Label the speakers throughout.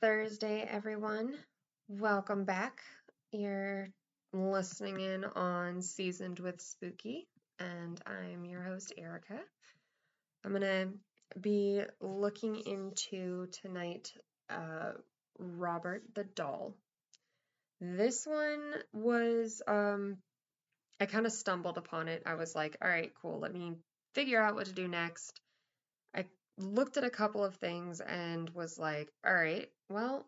Speaker 1: Thursday, everyone. Welcome back. You're listening in on Seasoned with Spooky, and I'm your host, Erica. I'm going to be looking into tonight uh, Robert the Doll. This one was, um, I kind of stumbled upon it. I was like, all right, cool, let me figure out what to do next. Looked at a couple of things and was like, all right, well,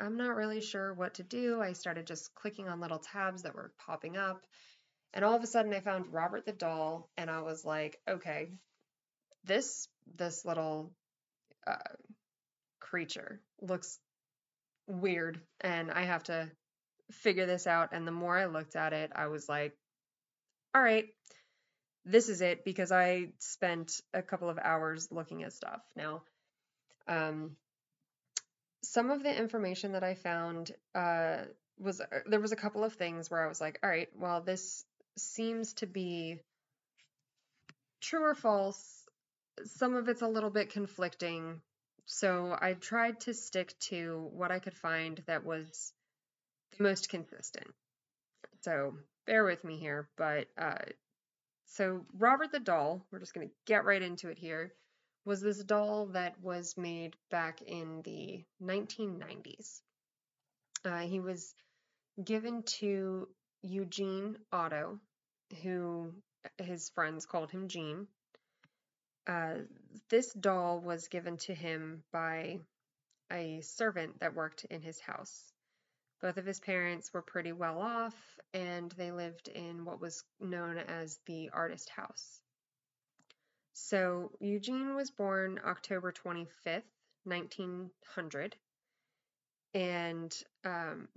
Speaker 1: I'm not really sure what to do. I started just clicking on little tabs that were popping up. And all of a sudden I found Robert the doll and I was like, okay, this this little uh, creature looks weird and I have to figure this out. And the more I looked at it, I was like, all right, this is it because I spent a couple of hours looking at stuff. Now, um, some of the information that I found uh, was uh, there was a couple of things where I was like, all right, well, this seems to be true or false. Some of it's a little bit conflicting. So I tried to stick to what I could find that was the most consistent. So bear with me here, but uh, so Robert the doll, we're just going to get right into it here, was this doll that was made back in the 1990s. Uh, he was given to Eugene Otto, who his friends called him Gene. Uh, this doll was given to him by a servant that worked in his house. Both of his parents were pretty well off, and they lived in what was known as the artist house. So Eugene was born October 25th, 1900, and um,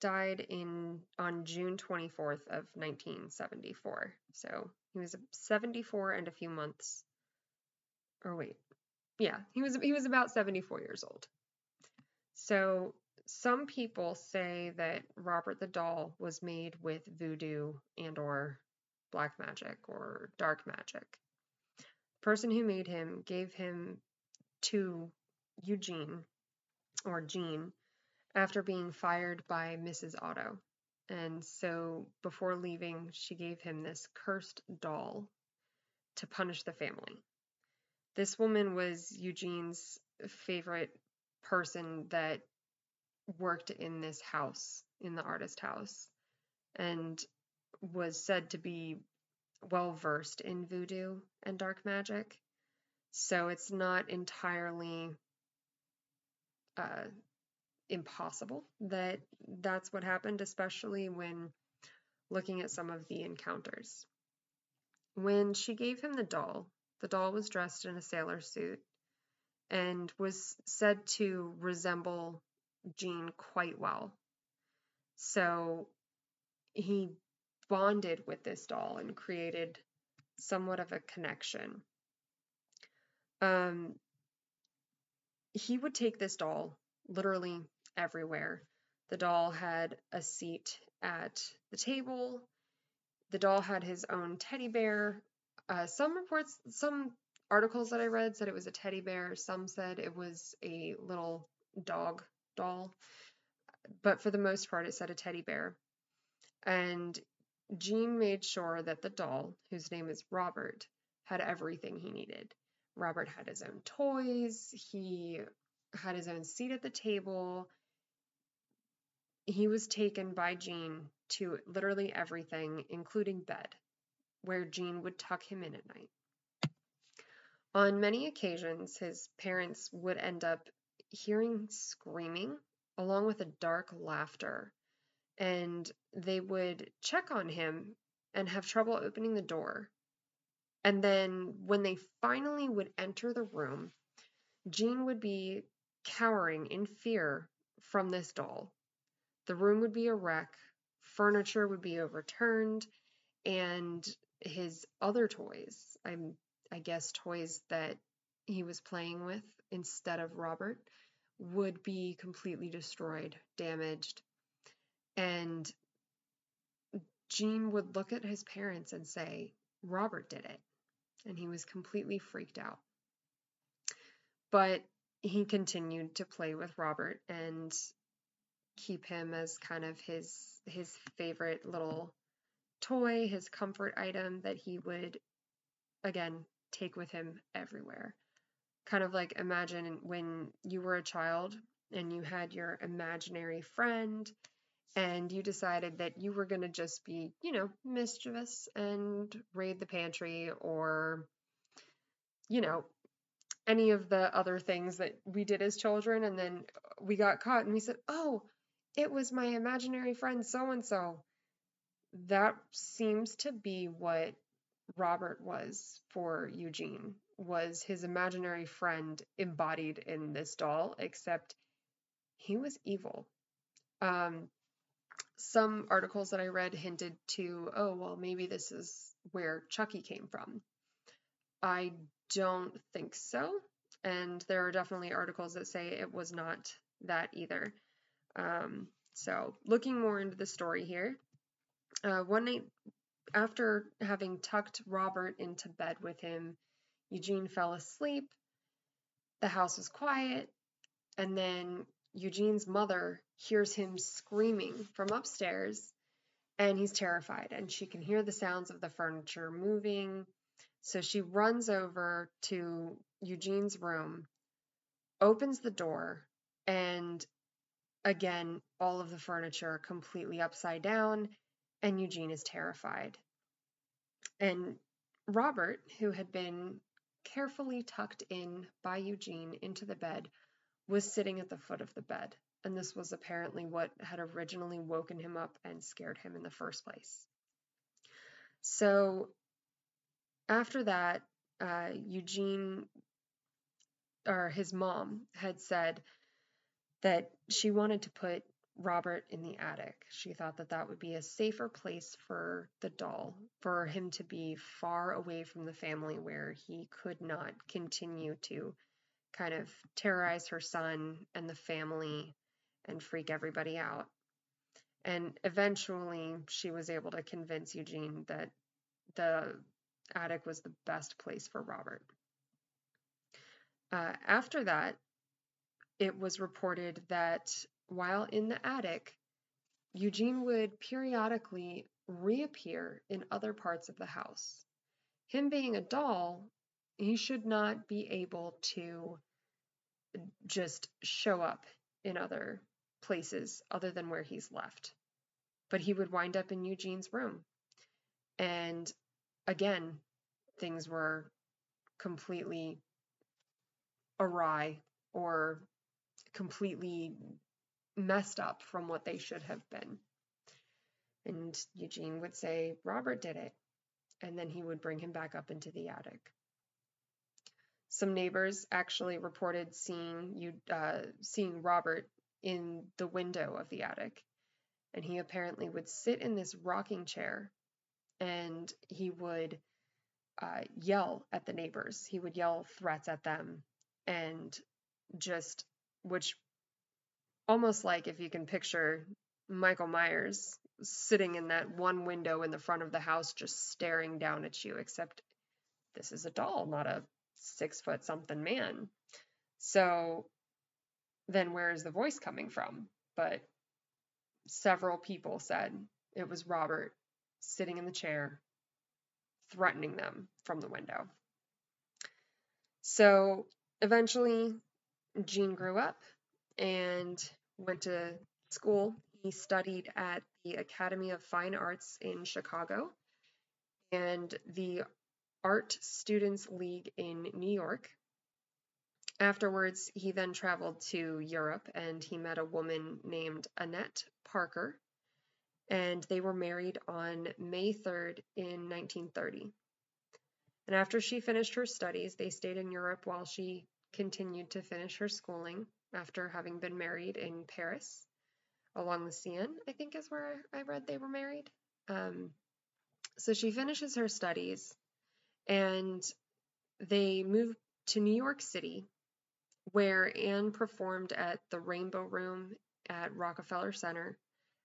Speaker 1: died in on June 24th of 1974. So he was 74 and a few months. Or wait, yeah, he was he was about 74 years old. So some people say that Robert the Doll was made with voodoo and or black magic or dark magic. The person who made him gave him to Eugene or Gene after being fired by Mrs. Otto. And so before leaving, she gave him this cursed doll to punish the family. This woman was Eugene's favorite person that worked in this house, in the artist house, and was said to be well versed in voodoo and dark magic. So it's not entirely uh, impossible that that's what happened, especially when looking at some of the encounters. When she gave him the doll, the doll was dressed in a sailor suit and was said to resemble Gene quite well. So he bonded with this doll and created somewhat of a connection. Um, he would take this doll literally everywhere. The doll had a seat at the table. The doll had his own teddy bear. Uh, some reports, some articles that I read said it was a teddy bear. Some said it was a little dog doll, but for the most part, it said a teddy bear. And Gene made sure that the doll, whose name is Robert, had everything he needed. Robert had his own toys, he had his own seat at the table. He was taken by Gene to literally everything, including bed, where Gene would tuck him in at night. On many occasions, his parents would end up hearing screaming along with a dark laughter. And they would check on him and have trouble opening the door. And then when they finally would enter the room, Gene would be cowering in fear from this doll. The room would be a wreck, furniture would be overturned, and his other toys, I'm I guess toys that he was playing with instead of Robert, would be completely destroyed, damaged. And Gene would look at his parents and say, Robert did it. And he was completely freaked out. But he continued to play with Robert and keep him as kind of his his favorite little toy, his comfort item that he would again take with him everywhere. Kind of like imagine when you were a child and you had your imaginary friend and you decided that you were going to just be, you know, mischievous and raid the pantry or, you know, any of the other things that we did as children. And then we got caught and we said, oh, it was my imaginary friend so and so. That seems to be what Robert was for Eugene, was his imaginary friend embodied in this doll, except he was evil. Um, some articles that I read hinted to, oh, well, maybe this is where Chucky came from. I don't think so. And there are definitely articles that say it was not that either. Um, so, looking more into the story here, uh, one night after having tucked Robert into bed with him, Eugene fell asleep. The house was quiet, and then Eugene's mother hears him screaming from upstairs and he's terrified and she can hear the sounds of the furniture moving. So she runs over to Eugene's room, opens the door, and again, all of the furniture completely upside down, and Eugene is terrified. And Robert, who had been carefully tucked in by Eugene into the bed, was sitting at the foot of the bed, and this was apparently what had originally woken him up and scared him in the first place. So, after that, uh, Eugene, or his mom, had said that she wanted to put Robert in the attic. She thought that that would be a safer place for the doll, for him to be far away from the family where he could not continue to kind of terrorize her son and the family and freak everybody out. And eventually, she was able to convince Eugene that the attic was the best place for Robert. Uh, after that, it was reported that while in the attic, Eugene would periodically reappear in other parts of the house. Him being a doll, he should not be able to just show up in other places other than where he's left. But he would wind up in Eugene's room. And again, things were completely awry or completely messed up from what they should have been. And Eugene would say, Robert did it. And then he would bring him back up into the attic. Some neighbors actually reported seeing you uh, seeing Robert in the window of the attic, and he apparently would sit in this rocking chair, and he would uh, yell at the neighbors. He would yell threats at them, and just which almost like if you can picture Michael Myers sitting in that one window in the front of the house just staring down at you, except this is a doll, not a six foot something man. So then where is the voice coming from? But several people said it was Robert sitting in the chair, threatening them from the window. So eventually, Gene grew up and went to school. He studied at the Academy of Fine Arts in Chicago and the Art Students League in New York. Afterwards, he then traveled to Europe and he met a woman named Annette Parker, and they were married on May 3rd in 1930. And after she finished her studies, they stayed in Europe while she continued to finish her schooling after having been married in Paris along the Seine, I think is where I read they were married. Um, so she finishes her studies and they move to New York City, where Anne performed at the Rainbow Room at Rockefeller Center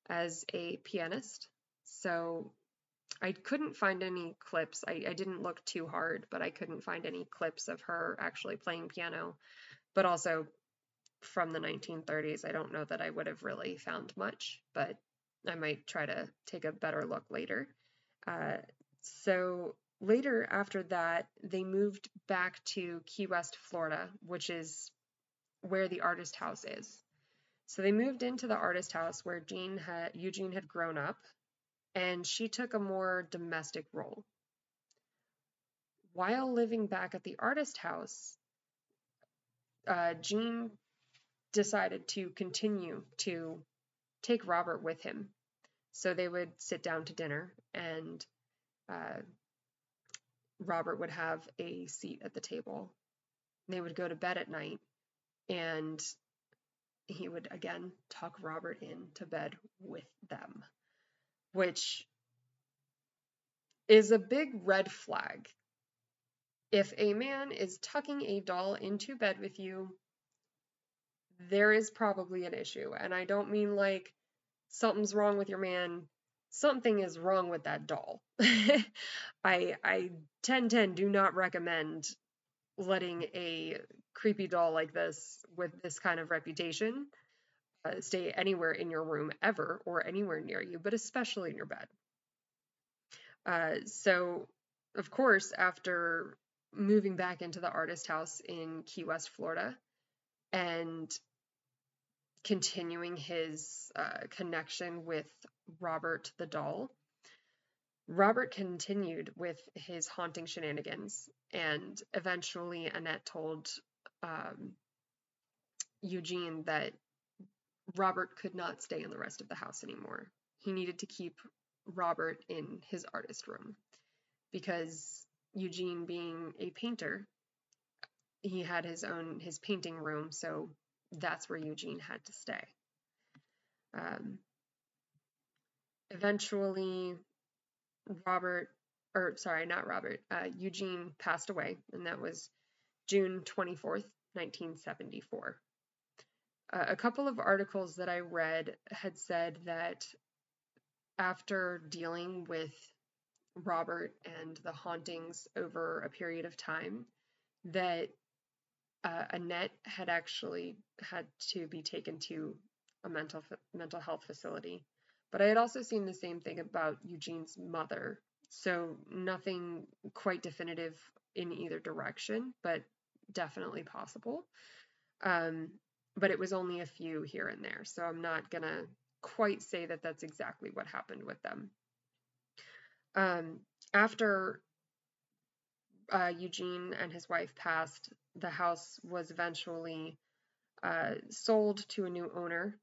Speaker 1: as a pianist. So I couldn't find any clips. I, I didn't look too hard, but I couldn't find any clips of her actually playing piano. but also from the 1930s, I don't know that I would have really found much, but I might try to take a better look later. Uh, so later after that, they moved back to Key West, Florida, which is where the artist house is. So they moved into the artist house where Gene had, Eugene had grown up, and she took a more domestic role. While living back at the artist house, uh, Gene decided to continue to take Robert with him. So they would sit down to dinner, and uh, Robert would have a seat at the table. They would go to bed at night, and he would again tuck Robert into bed with them, which is a big red flag. If a man is tucking a doll into bed with you, there is probably an issue. And I don't mean like something's wrong with your man. Something is wrong with that doll. I I 1010 do not recommend letting a creepy doll like this with this kind of reputation uh, stay anywhere in your room ever or anywhere near you, but especially in your bed. Uh, so, of course, after moving back into the artist house in Key West, Florida, and continuing his uh, connection with Robert the doll. Robert continued with his haunting shenanigans, and eventually Annette told um, Eugene that Robert could not stay in the rest of the house anymore. He needed to keep Robert in his artist room because Eugene, being a painter, he had his own his painting room, so that's where Eugene had to stay. Um, eventually, Robert, or sorry, not Robert, uh, Eugene passed away, and that was June 24th, 1974. Uh, a couple of articles that I read had said that after dealing with Robert and the hauntings over a period of time, that uh, Annette had actually had to be taken to a mental mental health facility. But I had also seen the same thing about Eugene's mother. So nothing quite definitive in either direction, but definitely possible. Um, but it was only a few here and there. So I'm not going to quite say that that's exactly what happened with them. Um, after uh, Eugene and his wife passed, the house was eventually uh, sold to a new owner,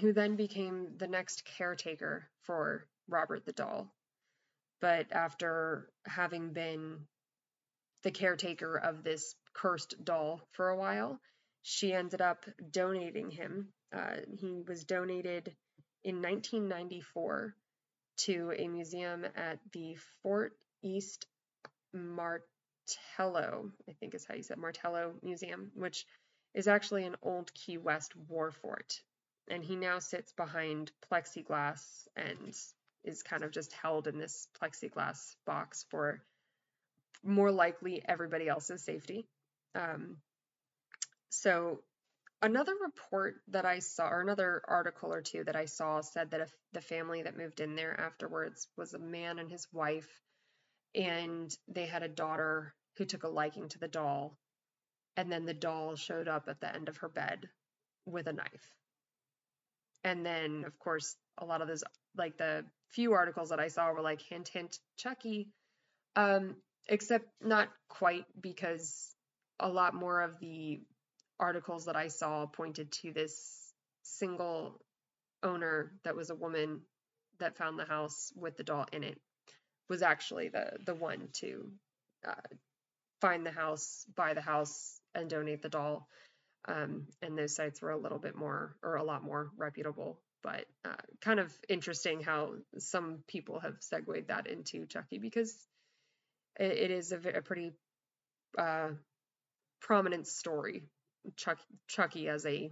Speaker 1: who then became the next caretaker for Robert the doll. But after having been the caretaker of this cursed doll for a while, she ended up donating him. Uh, he was donated in 1994 to a museum at the Fort East Mart Martello, I think is how you said Martello Museum, which is actually an old Key West war fort. And he now sits behind plexiglass and is kind of just held in this plexiglass box for more likely everybody else's safety. Um, so, another report that I saw, or another article or two that I saw, said that if the family that moved in there afterwards was a man and his wife and they had a daughter who took a liking to the doll and then the doll showed up at the end of her bed with a knife. And then of course a lot of those like the few articles that i saw were like hint hint chucky. Um except not quite because a lot more of the articles that i saw pointed to this single owner that was a woman that found the house with the doll in it was actually the the one to uh, find the house, buy the house, and donate the doll. Um, and those sites were a little bit more or a lot more reputable. But uh, kind of interesting how some people have segued that into Chucky because it, it is a, a pretty uh, prominent story. Chuck, Chucky as a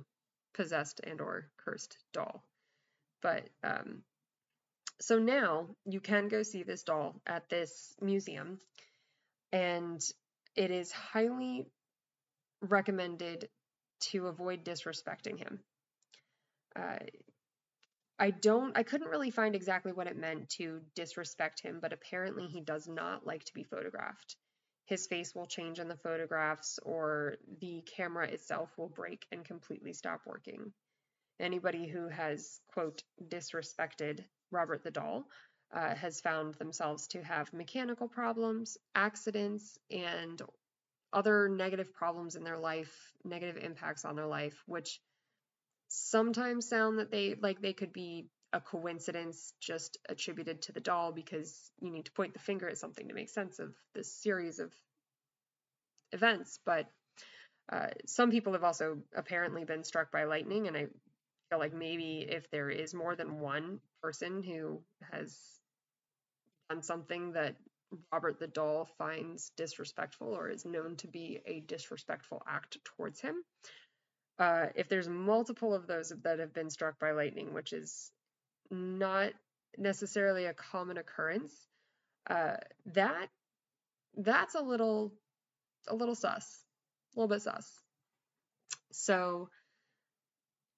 Speaker 1: possessed and or cursed doll. But um, so now you can go see this doll at this museum, and it is highly recommended to avoid disrespecting him. Uh, I don't, I couldn't really find exactly what it meant to disrespect him, but apparently he does not like to be photographed. His face will change in the photographs, or the camera itself will break and completely stop working. Anybody who has, quote, disrespected Robert the Doll uh, has found themselves to have mechanical problems, accidents, and other negative problems in their life, negative impacts on their life, which sometimes sound that they like they could be a coincidence just attributed to the doll because you need to point the finger at something to make sense of this series of events. But uh, some people have also apparently been struck by lightning, and I like maybe if there is more than one person who has done something that Robert the Doll finds disrespectful or is known to be a disrespectful act towards him. Uh, if there's multiple of those that have been struck by lightning, which is not necessarily a common occurrence, uh, that that's a little a little sus, a little bit sus. So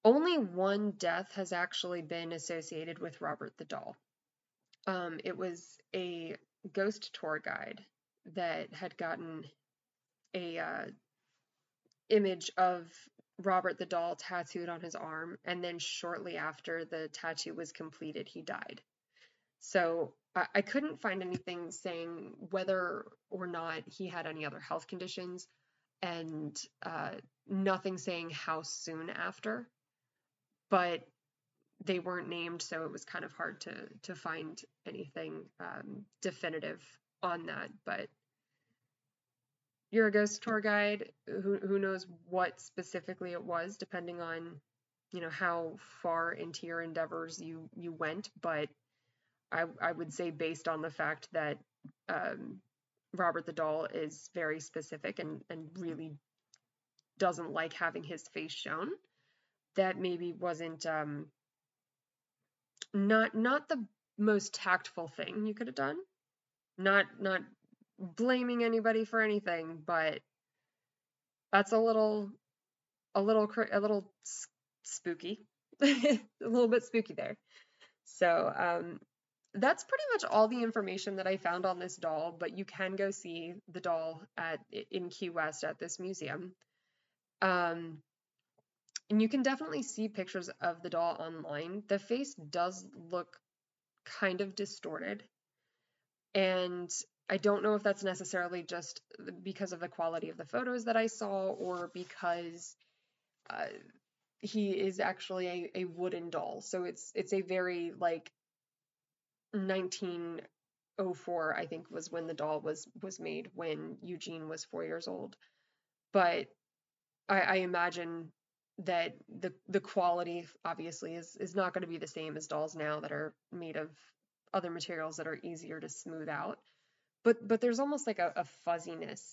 Speaker 1: only one death has actually been associated with Robert the Doll. Um, it was a ghost tour guide that had gotten a uh, image of Robert the doll tattooed on his arm, and then shortly after the tattoo was completed, he died. So I, I couldn't find anything saying whether or not he had any other health conditions, and uh, nothing saying how soon after. But they weren't named, so it was kind of hard to to find anything um, definitive on that. But you're a ghost tour guide. Who who knows what specifically it was, depending on you know how far into your endeavors you you went. But I I would say based on the fact that um, Robert the Doll is very specific and and really doesn't like having his face shown, that maybe wasn't um, not not the most tactful thing you could have done. Not not blaming anybody for anything, but that's a little a little a little spooky. a little bit spooky there. So, um that's pretty much all the information that I found on this doll, but you can go see the doll at in Key West at this museum. Um, and you can definitely see pictures of the doll online. The face does look kind of distorted. And I don't know if that's necessarily just because of the quality of the photos that I saw or because uh, he is actually a, a wooden doll. So it's it's a very like 1904 I think was when the doll was was made when Eugene was 4 years old. But I, I imagine that the the quality obviously is is not going to be the same as dolls now that are made of other materials that are easier to smooth out. But but there's almost like a, a fuzziness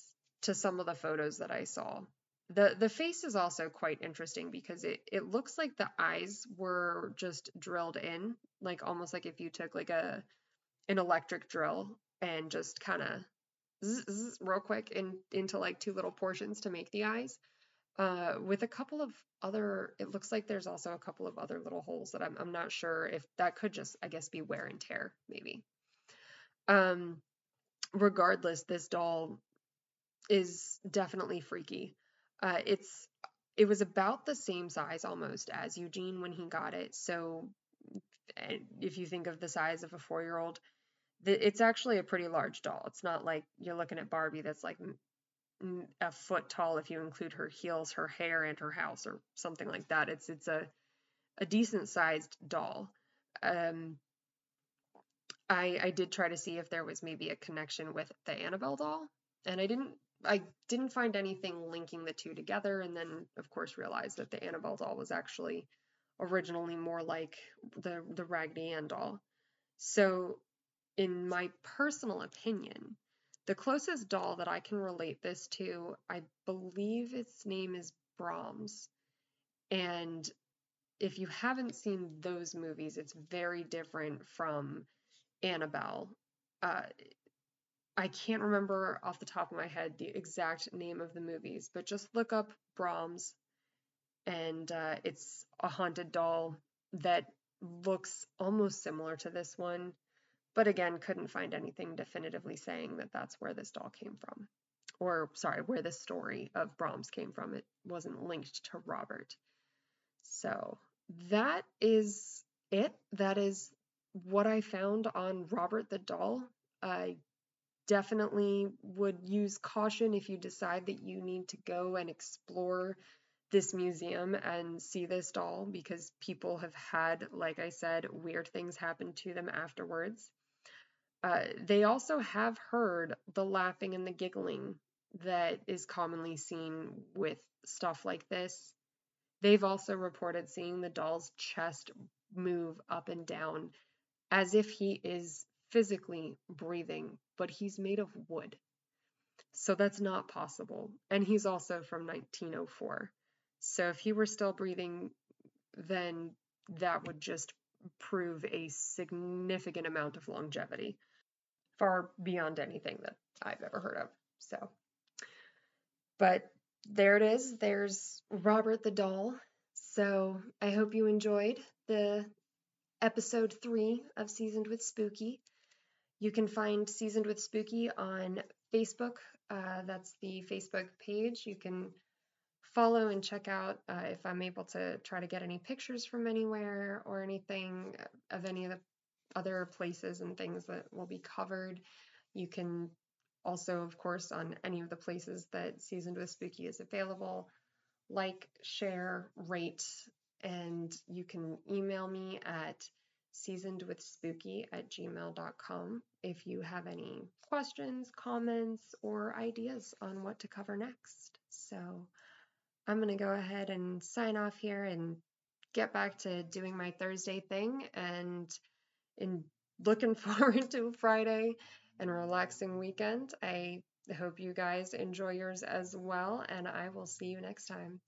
Speaker 1: to some of the photos that I saw. The the face is also quite interesting because it, it looks like the eyes were just drilled in, like almost like if you took like a an electric drill and just kind of real quick in, into like two little portions to make the eyes uh, with a couple of other, it looks like there's also a couple of other little holes that I'm, I'm not sure if that could just, I guess, be wear and tear, maybe. Um, regardless, this doll is definitely freaky. Uh, it's, it was about the same size almost as Eugene when he got it. So if you think of the size of a four year old, it's actually a pretty large doll. It's not like you're looking at Barbie that's like a foot tall if you include her heels, her hair, and her house, or something like that. It's it's a a decent sized doll. Um, I I did try to see if there was maybe a connection with the Annabelle doll, and I didn't I didn't find anything linking the two together. And then of course realized that the Annabelle doll was actually originally more like the the Raggedy Ann doll. So, in my personal opinion, the closest doll that I can relate this to, I believe its name is Brahms. And if you haven't seen those movies, it's very different from Annabelle. Uh, I can't remember off the top of my head the exact name of the movies, but just look up Brahms and uh, it's a haunted doll that looks almost similar to this one, but again, couldn't find anything definitively saying that that's where this doll came from. Or, sorry, where the story of Brahms came from. It wasn't linked to Robert. So, that is it. That is what I found on Robert the Doll. I definitely would use caution if you decide that you need to go and explore this museum and see this doll because people have had, like I said, weird things happen to them afterwards. Uh, they also have heard the laughing and the giggling that is commonly seen with stuff like this. They've also reported seeing the doll's chest move up and down as if he is physically breathing, but he's made of wood. So that's not possible. And he's also from 1904. So if he were still breathing, then that would just prove a significant amount of longevity, far beyond anything that I've ever heard of. So, but there it is. There's Robert the Doll. So I hope you enjoyed the episode three of Seasoned with Spooky. You can find Seasoned with Spooky on Facebook. Uh, that's the Facebook page. You can follow and check out uh, if I'm able to try to get any pictures from anywhere or anything of any of the other places and things that will be covered. You can also, of course, on any of the places that Seasoned with Spooky is available, like, share, rate, and you can email me at seasonedwithspooky at gmail.com if you have any questions, comments, or ideas on what to cover next. So I'm going to go ahead and sign off here and get back to doing my Thursday thing and in looking forward to Friday and relaxing weekend. I hope you guys enjoy yours as well, and I will see you next time.